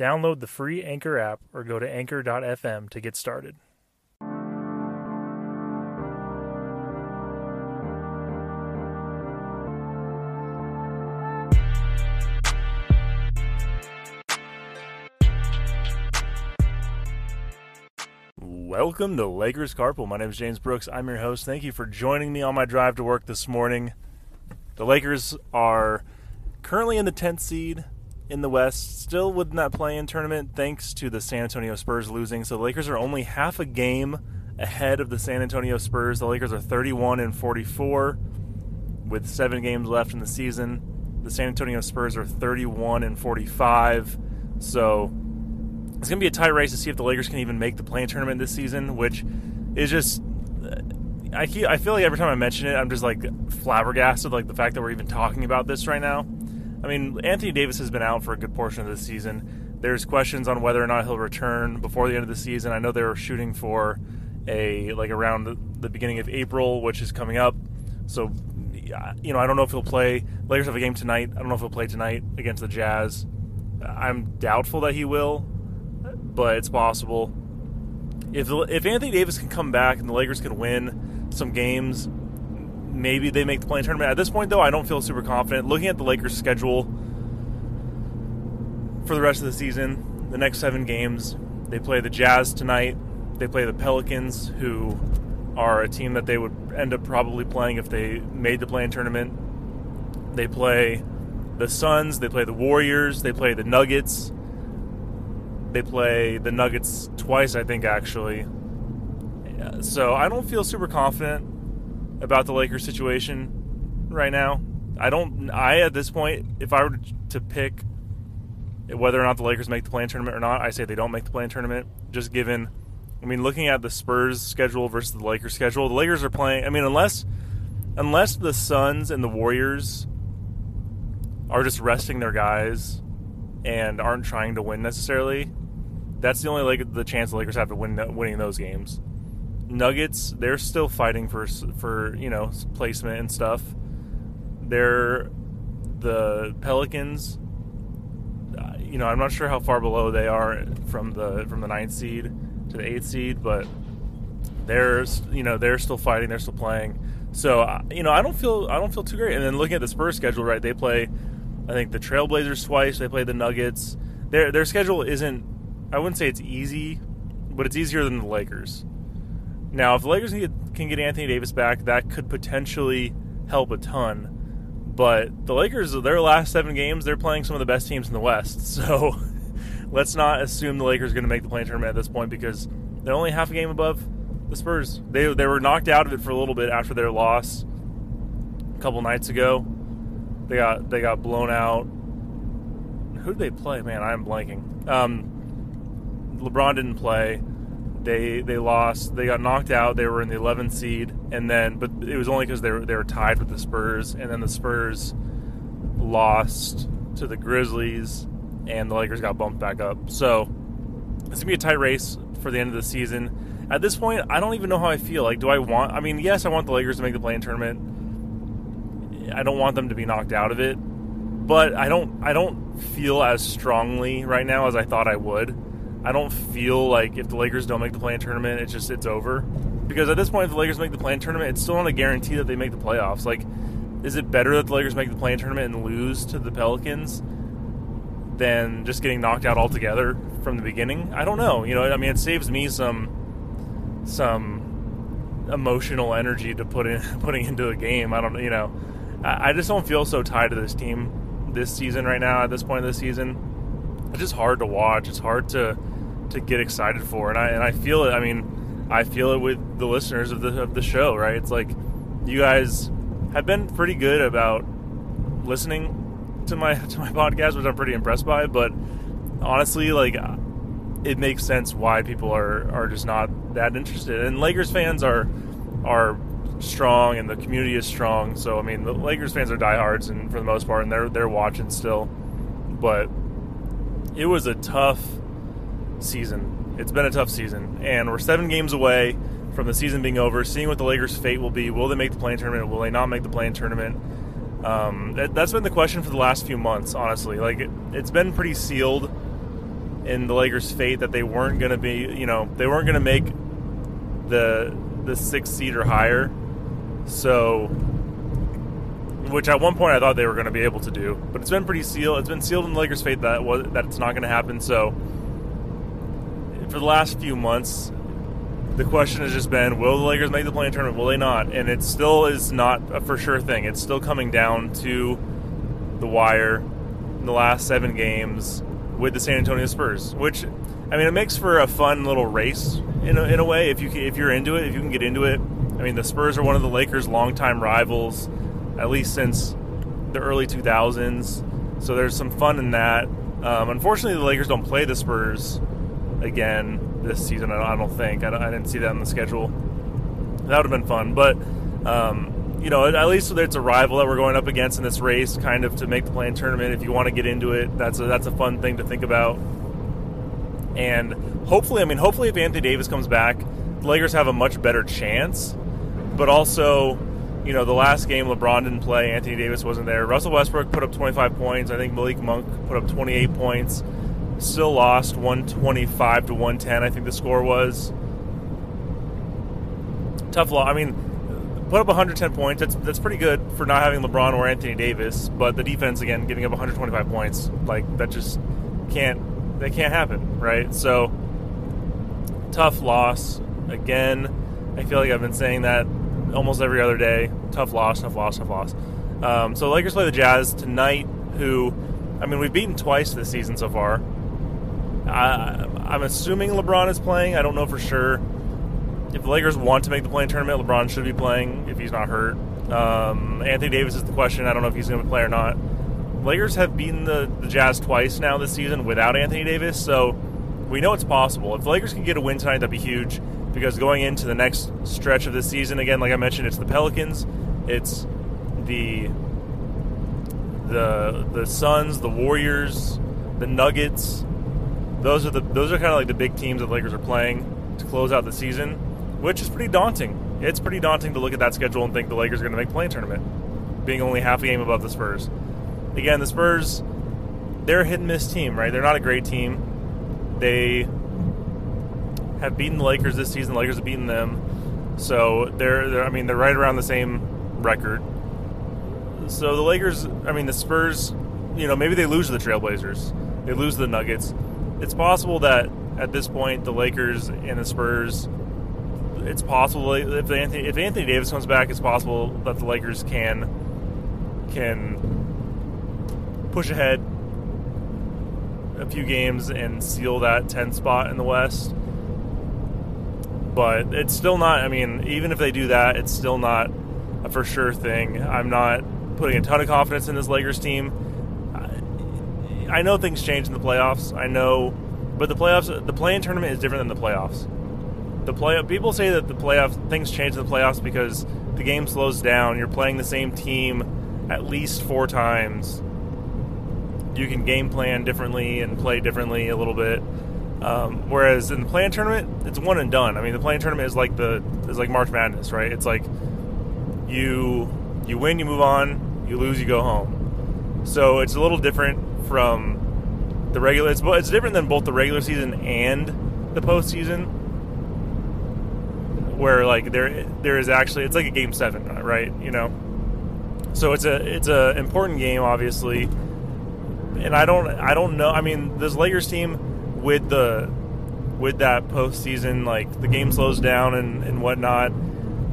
Download the free Anchor app or go to anchor.fm to get started. Welcome to Lakers Carpool. My name is James Brooks. I'm your host. Thank you for joining me on my drive to work this morning. The Lakers are currently in the 10th seed in the West, still within that play-in tournament, thanks to the San Antonio Spurs losing. So the Lakers are only half a game ahead of the San Antonio Spurs. The Lakers are 31 and 44 with seven games left in the season. The San Antonio Spurs are 31 and 45. So it's going to be a tight race to see if the Lakers can even make the play-in tournament this season, which is just. I, I feel like every time I mention it, I'm just like flabbergasted, like the fact that we're even talking about this right now. I mean, Anthony Davis has been out for a good portion of the season. There's questions on whether or not he'll return before the end of the season. I know they were shooting for a like around the beginning of April, which is coming up. So, you know, I don't know if he'll play. Lakers have a game tonight. I don't know if he'll play tonight against the Jazz. I'm doubtful that he will, but it's possible. If if Anthony Davis can come back and the Lakers can win some games, maybe they make the play-in tournament. At this point, though, I don't feel super confident. Looking at the Lakers' schedule for the rest of the season, the next seven games, they play the Jazz tonight. They play the Pelicans, who are a team that they would end up probably playing if they made the play-in tournament. They play the Suns. They play the Warriors. They play the Nuggets. They play the Nuggets twice, I think, actually. So I don't feel super confident about the Lakers situation right now. I don't. I at this point, if I were to pick whether or not the Lakers make the play-in tournament or not, I say they don't make the play-in tournament. Just given, I mean, looking at the Spurs schedule versus the Lakers schedule, the Lakers are playing. I mean, unless unless the Suns and the Warriors are just resting their guys and aren't trying to win necessarily, that's the only like the chance the Lakers have to win winning those games. Nuggets, they're still fighting for for you know placement and stuff. They're the Pelicans. Uh, you know, I'm not sure how far below they are from the from the ninth seed to the eighth seed, but they're you know they're still fighting. They're still playing. So uh, you know, I don't feel I don't feel too great. And then looking at the Spurs schedule, right? They play, I think the Trailblazers twice. They play the Nuggets. Their their schedule isn't. I wouldn't say it's easy, but it's easier than the Lakers. Now, if the Lakers can get, can get Anthony Davis back, that could potentially help a ton. But the Lakers, their last seven games, they're playing some of the best teams in the West. So let's not assume the Lakers are going to make the play tournament at this point because they're only half a game above the Spurs. They they were knocked out of it for a little bit after their loss a couple nights ago. They got they got blown out. Who did they play? Man, I'm blanking. Um, LeBron didn't play they they lost. They got knocked out. They were in the 11th seed, and then but it was only because they were they were tied with the Spurs, and then the Spurs lost to the Grizzlies, and the Lakers got bumped back up. So it's gonna be a tight race for the end of the season. At this point, I don't even know how I feel. Like, do I want? I mean, yes, I want the Lakers to make the play-in tournament. I don't want them to be knocked out of it, but I don't. I don't feel as strongly right now as I thought I would I don't feel like if the Lakers don't make the play-in tournament, it's just it's over. Because at this point, if the Lakers make the play-in tournament, it's still not a guarantee that they make the playoffs. Like, is it better that the Lakers make the play-in tournament and lose to the Pelicans than just getting knocked out altogether from the beginning? I don't know. You know, I mean, it saves me some some emotional energy to put in putting into a game. I don't, you know, I, I just don't feel so tied to this team this season right now. At this point of the season, it's just hard to watch. It's hard to to get excited for, and I and I feel it. I mean, I feel it with the listeners of the of the show. Right? It's like you guys have been pretty good about listening to my to my podcast, which I'm pretty impressed by. But honestly, like it makes sense why people are are just not that interested. And Lakers fans are are strong, and the community is strong. So I mean, the Lakers fans are diehards, and for the most part, and they're they're watching still. But it was a tough season. It's been a tough season, and we're seven games away from the season being over. Seeing what the Lakers' fate will be. Will they make the play-in tournament? Will they not make the play-in tournament? Um, that, has been the question for the last few months, honestly. Like it, it's been pretty sealed in the Lakers' fate that they weren't going to be, you know, they weren't going to make the the sixth seed or higher. So, which at one point I thought they were going to be able to do, but it's been pretty sealed. It's been sealed in the Lakers' fate that was that it's not going to happen. So, for the last few months, the question has just been: Will the Lakers make the play-in tournament? Will they not? And it still is not a for sure thing. It's still coming down to the wire in the last seven games with the San Antonio Spurs, which I mean, it makes for a fun little race in a, in a way if you if you're into it, if you can get into it. I mean, the Spurs are one of the Lakers' longtime rivals, at least since the early 2000s. So there's some fun in that. Um, unfortunately, the Lakers don't play the Spurs again this season. I don't think. I, I didn't see that on the schedule. That would have been fun, but um, you know, at least it's a rival that we're going up against in this race, kind of to make the play-in tournament. If you want to get into it, that's a, that's a fun thing to think about. And hopefully, I mean, hopefully, if Anthony Davis comes back, the Lakers have a much better chance. But also, you know, the last game LeBron didn't play, Anthony Davis wasn't there. Russell Westbrook put up 25 points. I think Malik Monk put up 28 points. Still lost 125 to 110. I think the score was tough loss. I mean, put up 110 points. That's that's pretty good for not having LeBron or Anthony Davis. But the defense again, giving up 125 points, like that just can't that can't happen, right? So tough loss again. I feel like I've been saying that almost every other day. Tough loss, tough loss, tough loss. Um, so Lakers play the Jazz tonight. Who, I mean, we've beaten twice this season so far. I, I'm assuming LeBron is playing. I don't know for sure. If the Lakers want to make the play-in tournament, LeBron should be playing if he's not hurt. Um, Anthony Davis is the question. I don't know if he's going to play or not. Lakers have beaten the, the Jazz twice now this season without Anthony Davis, so we know it's possible. If the Lakers can get a win tonight, that'd be huge because going into the next stretch of the season, again, like I mentioned, it's the Pelicans, it's the the the Suns, the Warriors, the Nuggets. Those are the those are kind of like the big teams that the Lakers are playing to close out the season, which is pretty daunting. It's pretty daunting to look at that schedule and think the Lakers are going to make play-in tournament, being only half a game above the Spurs again, the Spurs, they're a hit and miss team, right? They're not a great team. They have beaten the Lakers this season. The Lakers have beaten them, so they're, they're I mean, they're right around the same record. So the Lakers, I mean, the Spurs, you know, maybe they lose to the Trailblazers, they lose to the Nuggets. It's possible that at this point, the Lakers and the Spurs it's possible if Anthony if Anthony Davis comes back, it's possible that the Lakers can can push ahead a few games and seal that 10 spot in the West. But it's still not, I mean, even if they do that, it's still not a for sure thing. I'm not putting a ton of confidence in this Lakers team. I know things change in the playoffs. I know, but the playoffs, the play-in tournament is different than the playoffs. The play people say that the playoff things change in the playoffs because the game slows down. You're playing the same team at least four times you can game plan differently and play differently a little bit. Um, whereas in the play-in tournament, it's one and done. I mean, the play-in tournament is like the is like March Madness, right? It's like you you win, you move on, you lose, you go home. So it's a little different from the regular. It's it's different than both the regular season and the postseason, where like there there is actually it's like a game seven, right? You know. So it's a it's a important game, obviously and I don't I don't know. I mean, this Lakers team with the with that postseason, like the game slows down and, and whatnot,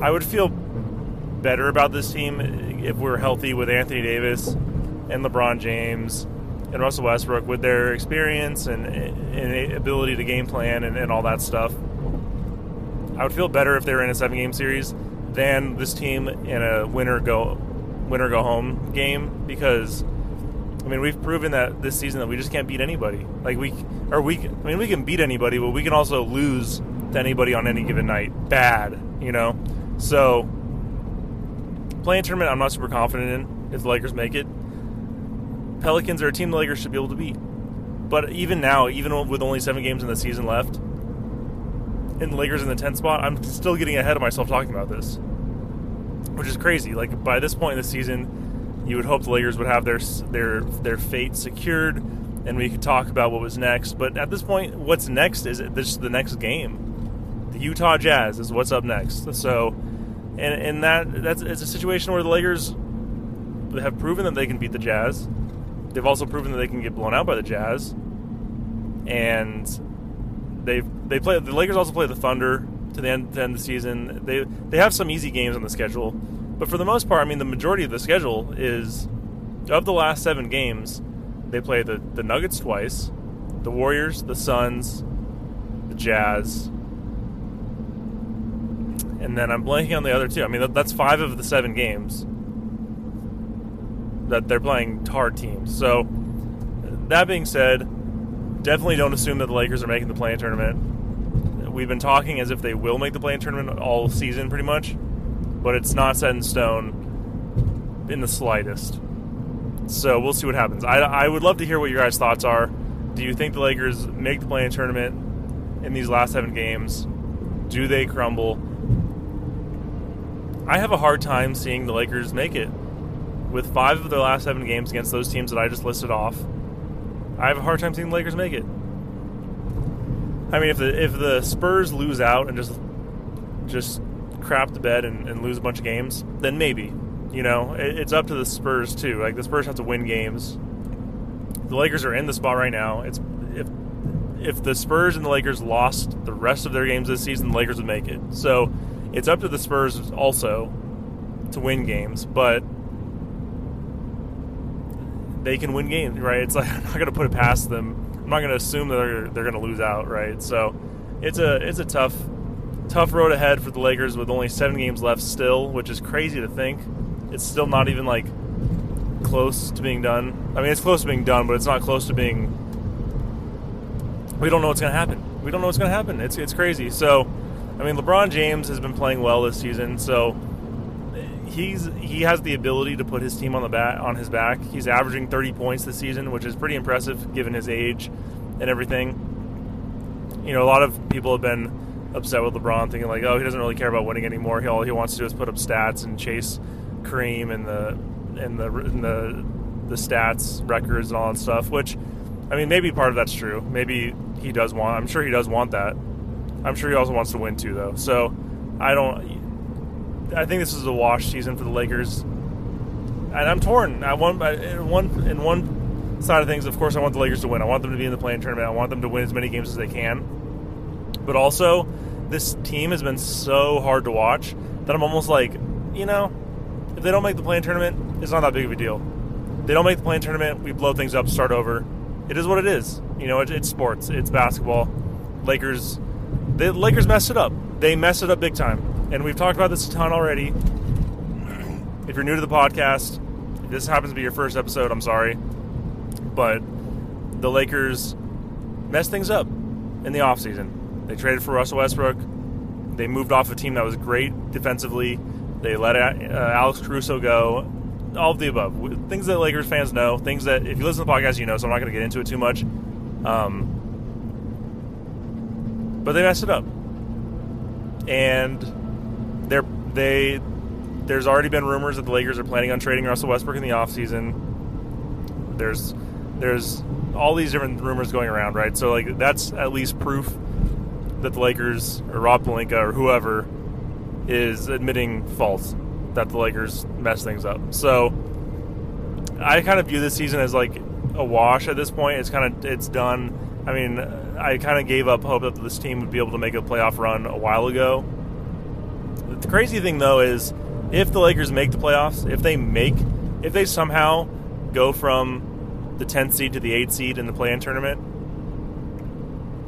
I would feel better about this team if we're healthy with Anthony Davis and LeBron James and Russell Westbrook with their experience and, and ability to game plan and, and all that stuff. I would feel better if they were in a seven game series than this team in a winner go winner go home game because I mean, we've proven that this season that we just can't beat anybody. Like we, or we, I mean, we can beat anybody, but we can also lose to anybody on any given night. Bad, you know. So, playing tournament, I'm not super confident in if the Lakers make it. Pelicans are a team the Lakers should be able to beat. But even now, even with only seven games in the season left, and the Lakers in the 10th spot, I'm still getting ahead of myself talking about this, which is crazy. Like by this point in the season, you would hope the Lakers would have their their their fate secured, and we could talk about what was next. But at this point, what's next is this the next game. The Utah Jazz is what's up next. So, and and that that's it's a situation where the Lakers have proven that they can beat the Jazz. They've also proven that they can get blown out by the Jazz, and they they play the Lakers also play the Thunder to the end, to end of the season. They they have some easy games on the schedule, but for the most part, I mean, the majority of the schedule is of the last seven games. They play the the Nuggets twice, the Warriors, the Suns, the Jazz, and then I'm blanking on the other two. I mean, that's five of the seven games that they're playing hard teams. So that being said definitely don't assume that the Lakers are making the play-in tournament. We've been talking as if they will make the play-in tournament all season, pretty much, but it's not set in stone in the slightest. So we'll see what happens. I, I would love to hear what your guys' thoughts are. Do you think the Lakers make the play-in tournament in these last seven games? Do they crumble? I have a hard time seeing the Lakers make it. With five of their last seven games against those teams that I just listed off, I have a hard time seeing the Lakers make it. I mean, if the if the Spurs lose out and just just crap the bed and, and lose a bunch of games, then maybe. You know, it, it's up to the Spurs too. Like the Spurs have to win games. The Lakers are in the spot right now. It's if if the Spurs and the Lakers lost the rest of their games this season, the Lakers would make it. So it's up to the Spurs also to win games, but they can win games, right? It's like I'm not going to put it past them. I'm not going to assume that they're they're going to lose out, right? So it's a it's a tough tough road ahead for the Lakers with only seven games left still, which is crazy to think. It's still not even like close to being done. I mean, it's close to being done, but it's not close to being. We don't know what's going to happen. We don't know what's going to happen. It's it's crazy. So, I mean, LeBron James has been playing well this season, so he's he has the ability to put his team on the bat on his back. He's averaging 30 points this season, which is pretty impressive given his age and everything. You know, a lot of people have been upset with LeBron, thinking like, oh, he doesn't really care about winning anymore. He all he wants to do is put up stats and chase Kareem and the and the and the the stats records and all that stuff. Which, I mean, maybe part of that's true. Maybe he does want. I'm sure he does want that. I'm sure he also wants to win too, though. So I don't. I think this is a wash season for the Lakers, and I'm torn. I want in one in one side of things. Of course, I want the Lakers to win. I want them to be in the play-in tournament. I want them to win as many games as they can. But also, this team has been so hard to watch that I'm almost like, you know, if they don't make the play-in tournament, it's not that big of a deal. They don't make the play-in tournament, we blow things up, start over. It is what it is. You know, it, it's sports. It's basketball. Lakers, the Lakers messed it up. They messed it up big time and we've talked about this a ton already. If you're new to the podcast, this happens to be your first episode, I'm sorry. But the Lakers messed things up in the offseason. They traded for Russell Westbrook. They moved off a team that was great defensively. They let uh, Alex Caruso go. All of the above. Things that Lakers fans know. Things that, if you listen to the podcast, you know, so I'm not going to get into it too much. Um, but they messed it up. And they're they there's already been rumors that the Lakers are planning on trading Russell Westbrook in the offseason. There's there's all these different rumors going around, right? So like that's at least proof that the Lakers or Rob Pelinka or whoever is admitting fault that the Lakers mess things up. So I kind of view this season as like a wash at this point. It's kind of it's done. I mean, I kind of gave up hope that this team would be able to make a playoff run a while ago the crazy thing though is if the Lakers make the playoffs, if they make, if they somehow go from the 10th seed to the 8th seed in the play-in tournament,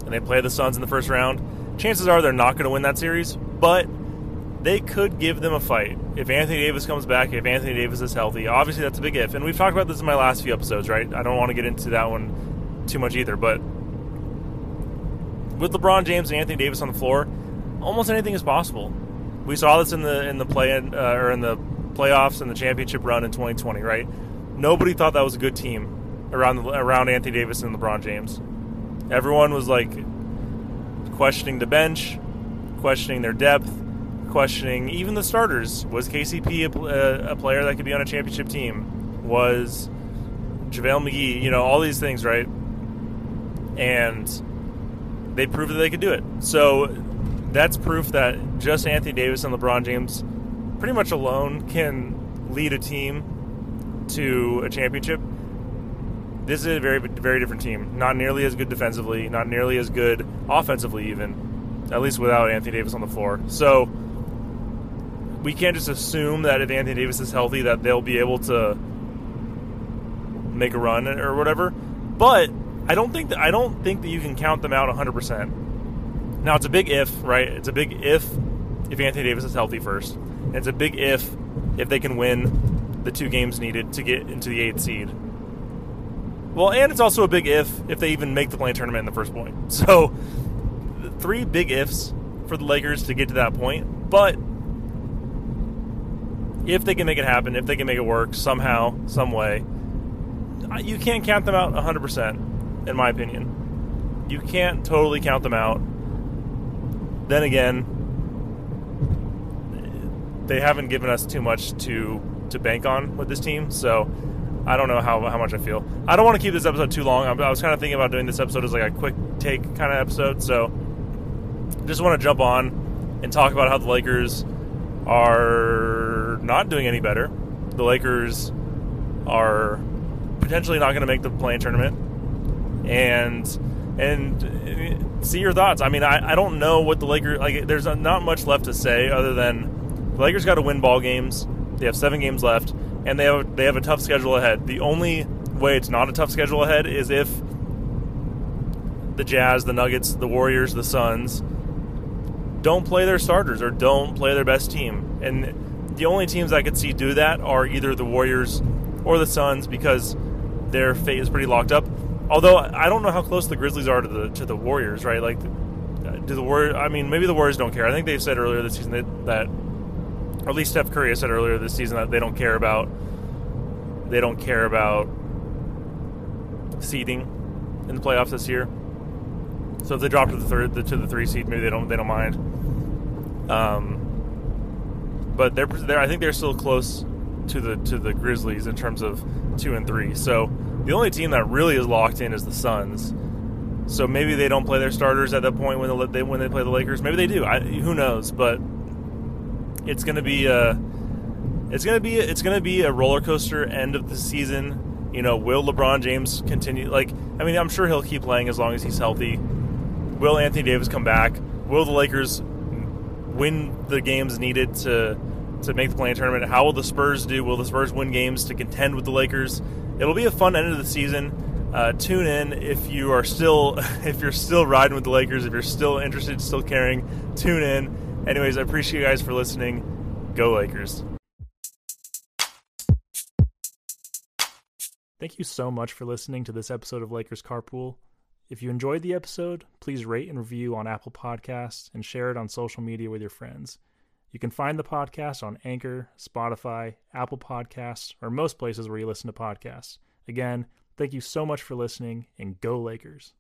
and they play the Suns in the first round, chances are they're not going to win that series. But they could give them a fight if Anthony Davis comes back. If Anthony Davis is healthy, obviously that's a big if. And we've talked about this in my last few episodes, right? I don't want to get into that one too much either, but with LeBron James and Anthony Davis on the floor, almost anything is possible. We saw this in the in the play uh, or in the playoffs and the championship run in 2020, right? Nobody thought that was a good team around the, around Anthony Davis and LeBron James. Everyone was like questioning the bench, questioning their depth, questioning even the starters. Was KCP a, uh, a player that could be on a championship team? Was JaVale McGee? You know, all these things, right? And they proved that they could do it. So that's proof that just Anthony Davis and LeBron James pretty much alone can lead a team to a championship. This is a very, very different team. Not nearly as good defensively, not nearly as good offensively, even, at least without Anthony Davis on the floor. So we can't just assume that if Anthony Davis is healthy, that they'll be able to make a run or whatever. But I don't think that I don't think that you can count them out 100. percent Now it's a big if, right? It's a big if if Anthony Davis is healthy first. And it's a big if if they can win the two games needed to get into the eighth seed. Well, and it's also a big if if they even make the play tournament in the first point. So three big ifs for the Lakers to get to that point, but if they can make it happen, if they can make it work somehow, some way, you can't count them out 100% in my opinion. You can't totally count them out. Then again, they haven't given us too much to to bank on with this team, so I don't know how, how much I feel. I don't want to keep this episode too long. I was kind of thinking about doing this episode as like a quick take kind of episode, so just want to jump on and talk about how the Lakers are not doing any better. The Lakers are potentially not going to make the play-in tournament and and uh, see your thoughts. I mean, I, I don't know what the Lakers like. There's not much left to say other than the Lakers got to win ball games. They have seven games left, and they have they have a tough schedule ahead. The only way it's not a tough schedule ahead is if the Jazz, the Nuggets, the Warriors, the Suns don't play their starters or don't play their best team. And the only teams I could see do that are either the Warriors or the Suns because their fate is pretty locked up. Although I don't know how close the Grizzlies are to the to the Warriors, right? Like, uh, do the Warriors? I mean, maybe the Warriors don't care. I think they've said earlier this season that, that or at least Steph Curry said earlier this season that they don't care about they don't care about seeding in the playoffs this year. So if they drop to the third to the three seed, maybe they don't they don't mind. Um, but they're, they're I think they're still close to the to the Grizzlies in terms of two and three. So the only team that really is locked in is the Suns. So maybe they don't play their starters at that point when they when they play the Lakers. Maybe they do. I, who knows? But it's to be a it's to be it's to be a roller coaster end of the season. You know, will LeBron James continue? Like, I mean, I'm sure he'll keep playing as long as he's healthy. Will Anthony Davis come back? Will the Lakers win the games needed to to make the play tournament? How will the Spurs do? Will the Spurs win games to contend with the Lakers? it'll be a fun end of the season. Uh, tune in if you are still if you're still riding with the Lakers, if you're still interested, still caring. Tune in. Anyways, I appreciate you guys for listening. Go Lakers. Thank you so much for listening to this episode of Lakers Carpool. If you enjoyed the episode, please rate and review on Apple Podcasts and share it on social media with your friends. You can find the podcast on Anchor, Spotify, Apple Podcasts, or most places where you listen to podcasts. Again, thank you so much for listening, and go Lakers.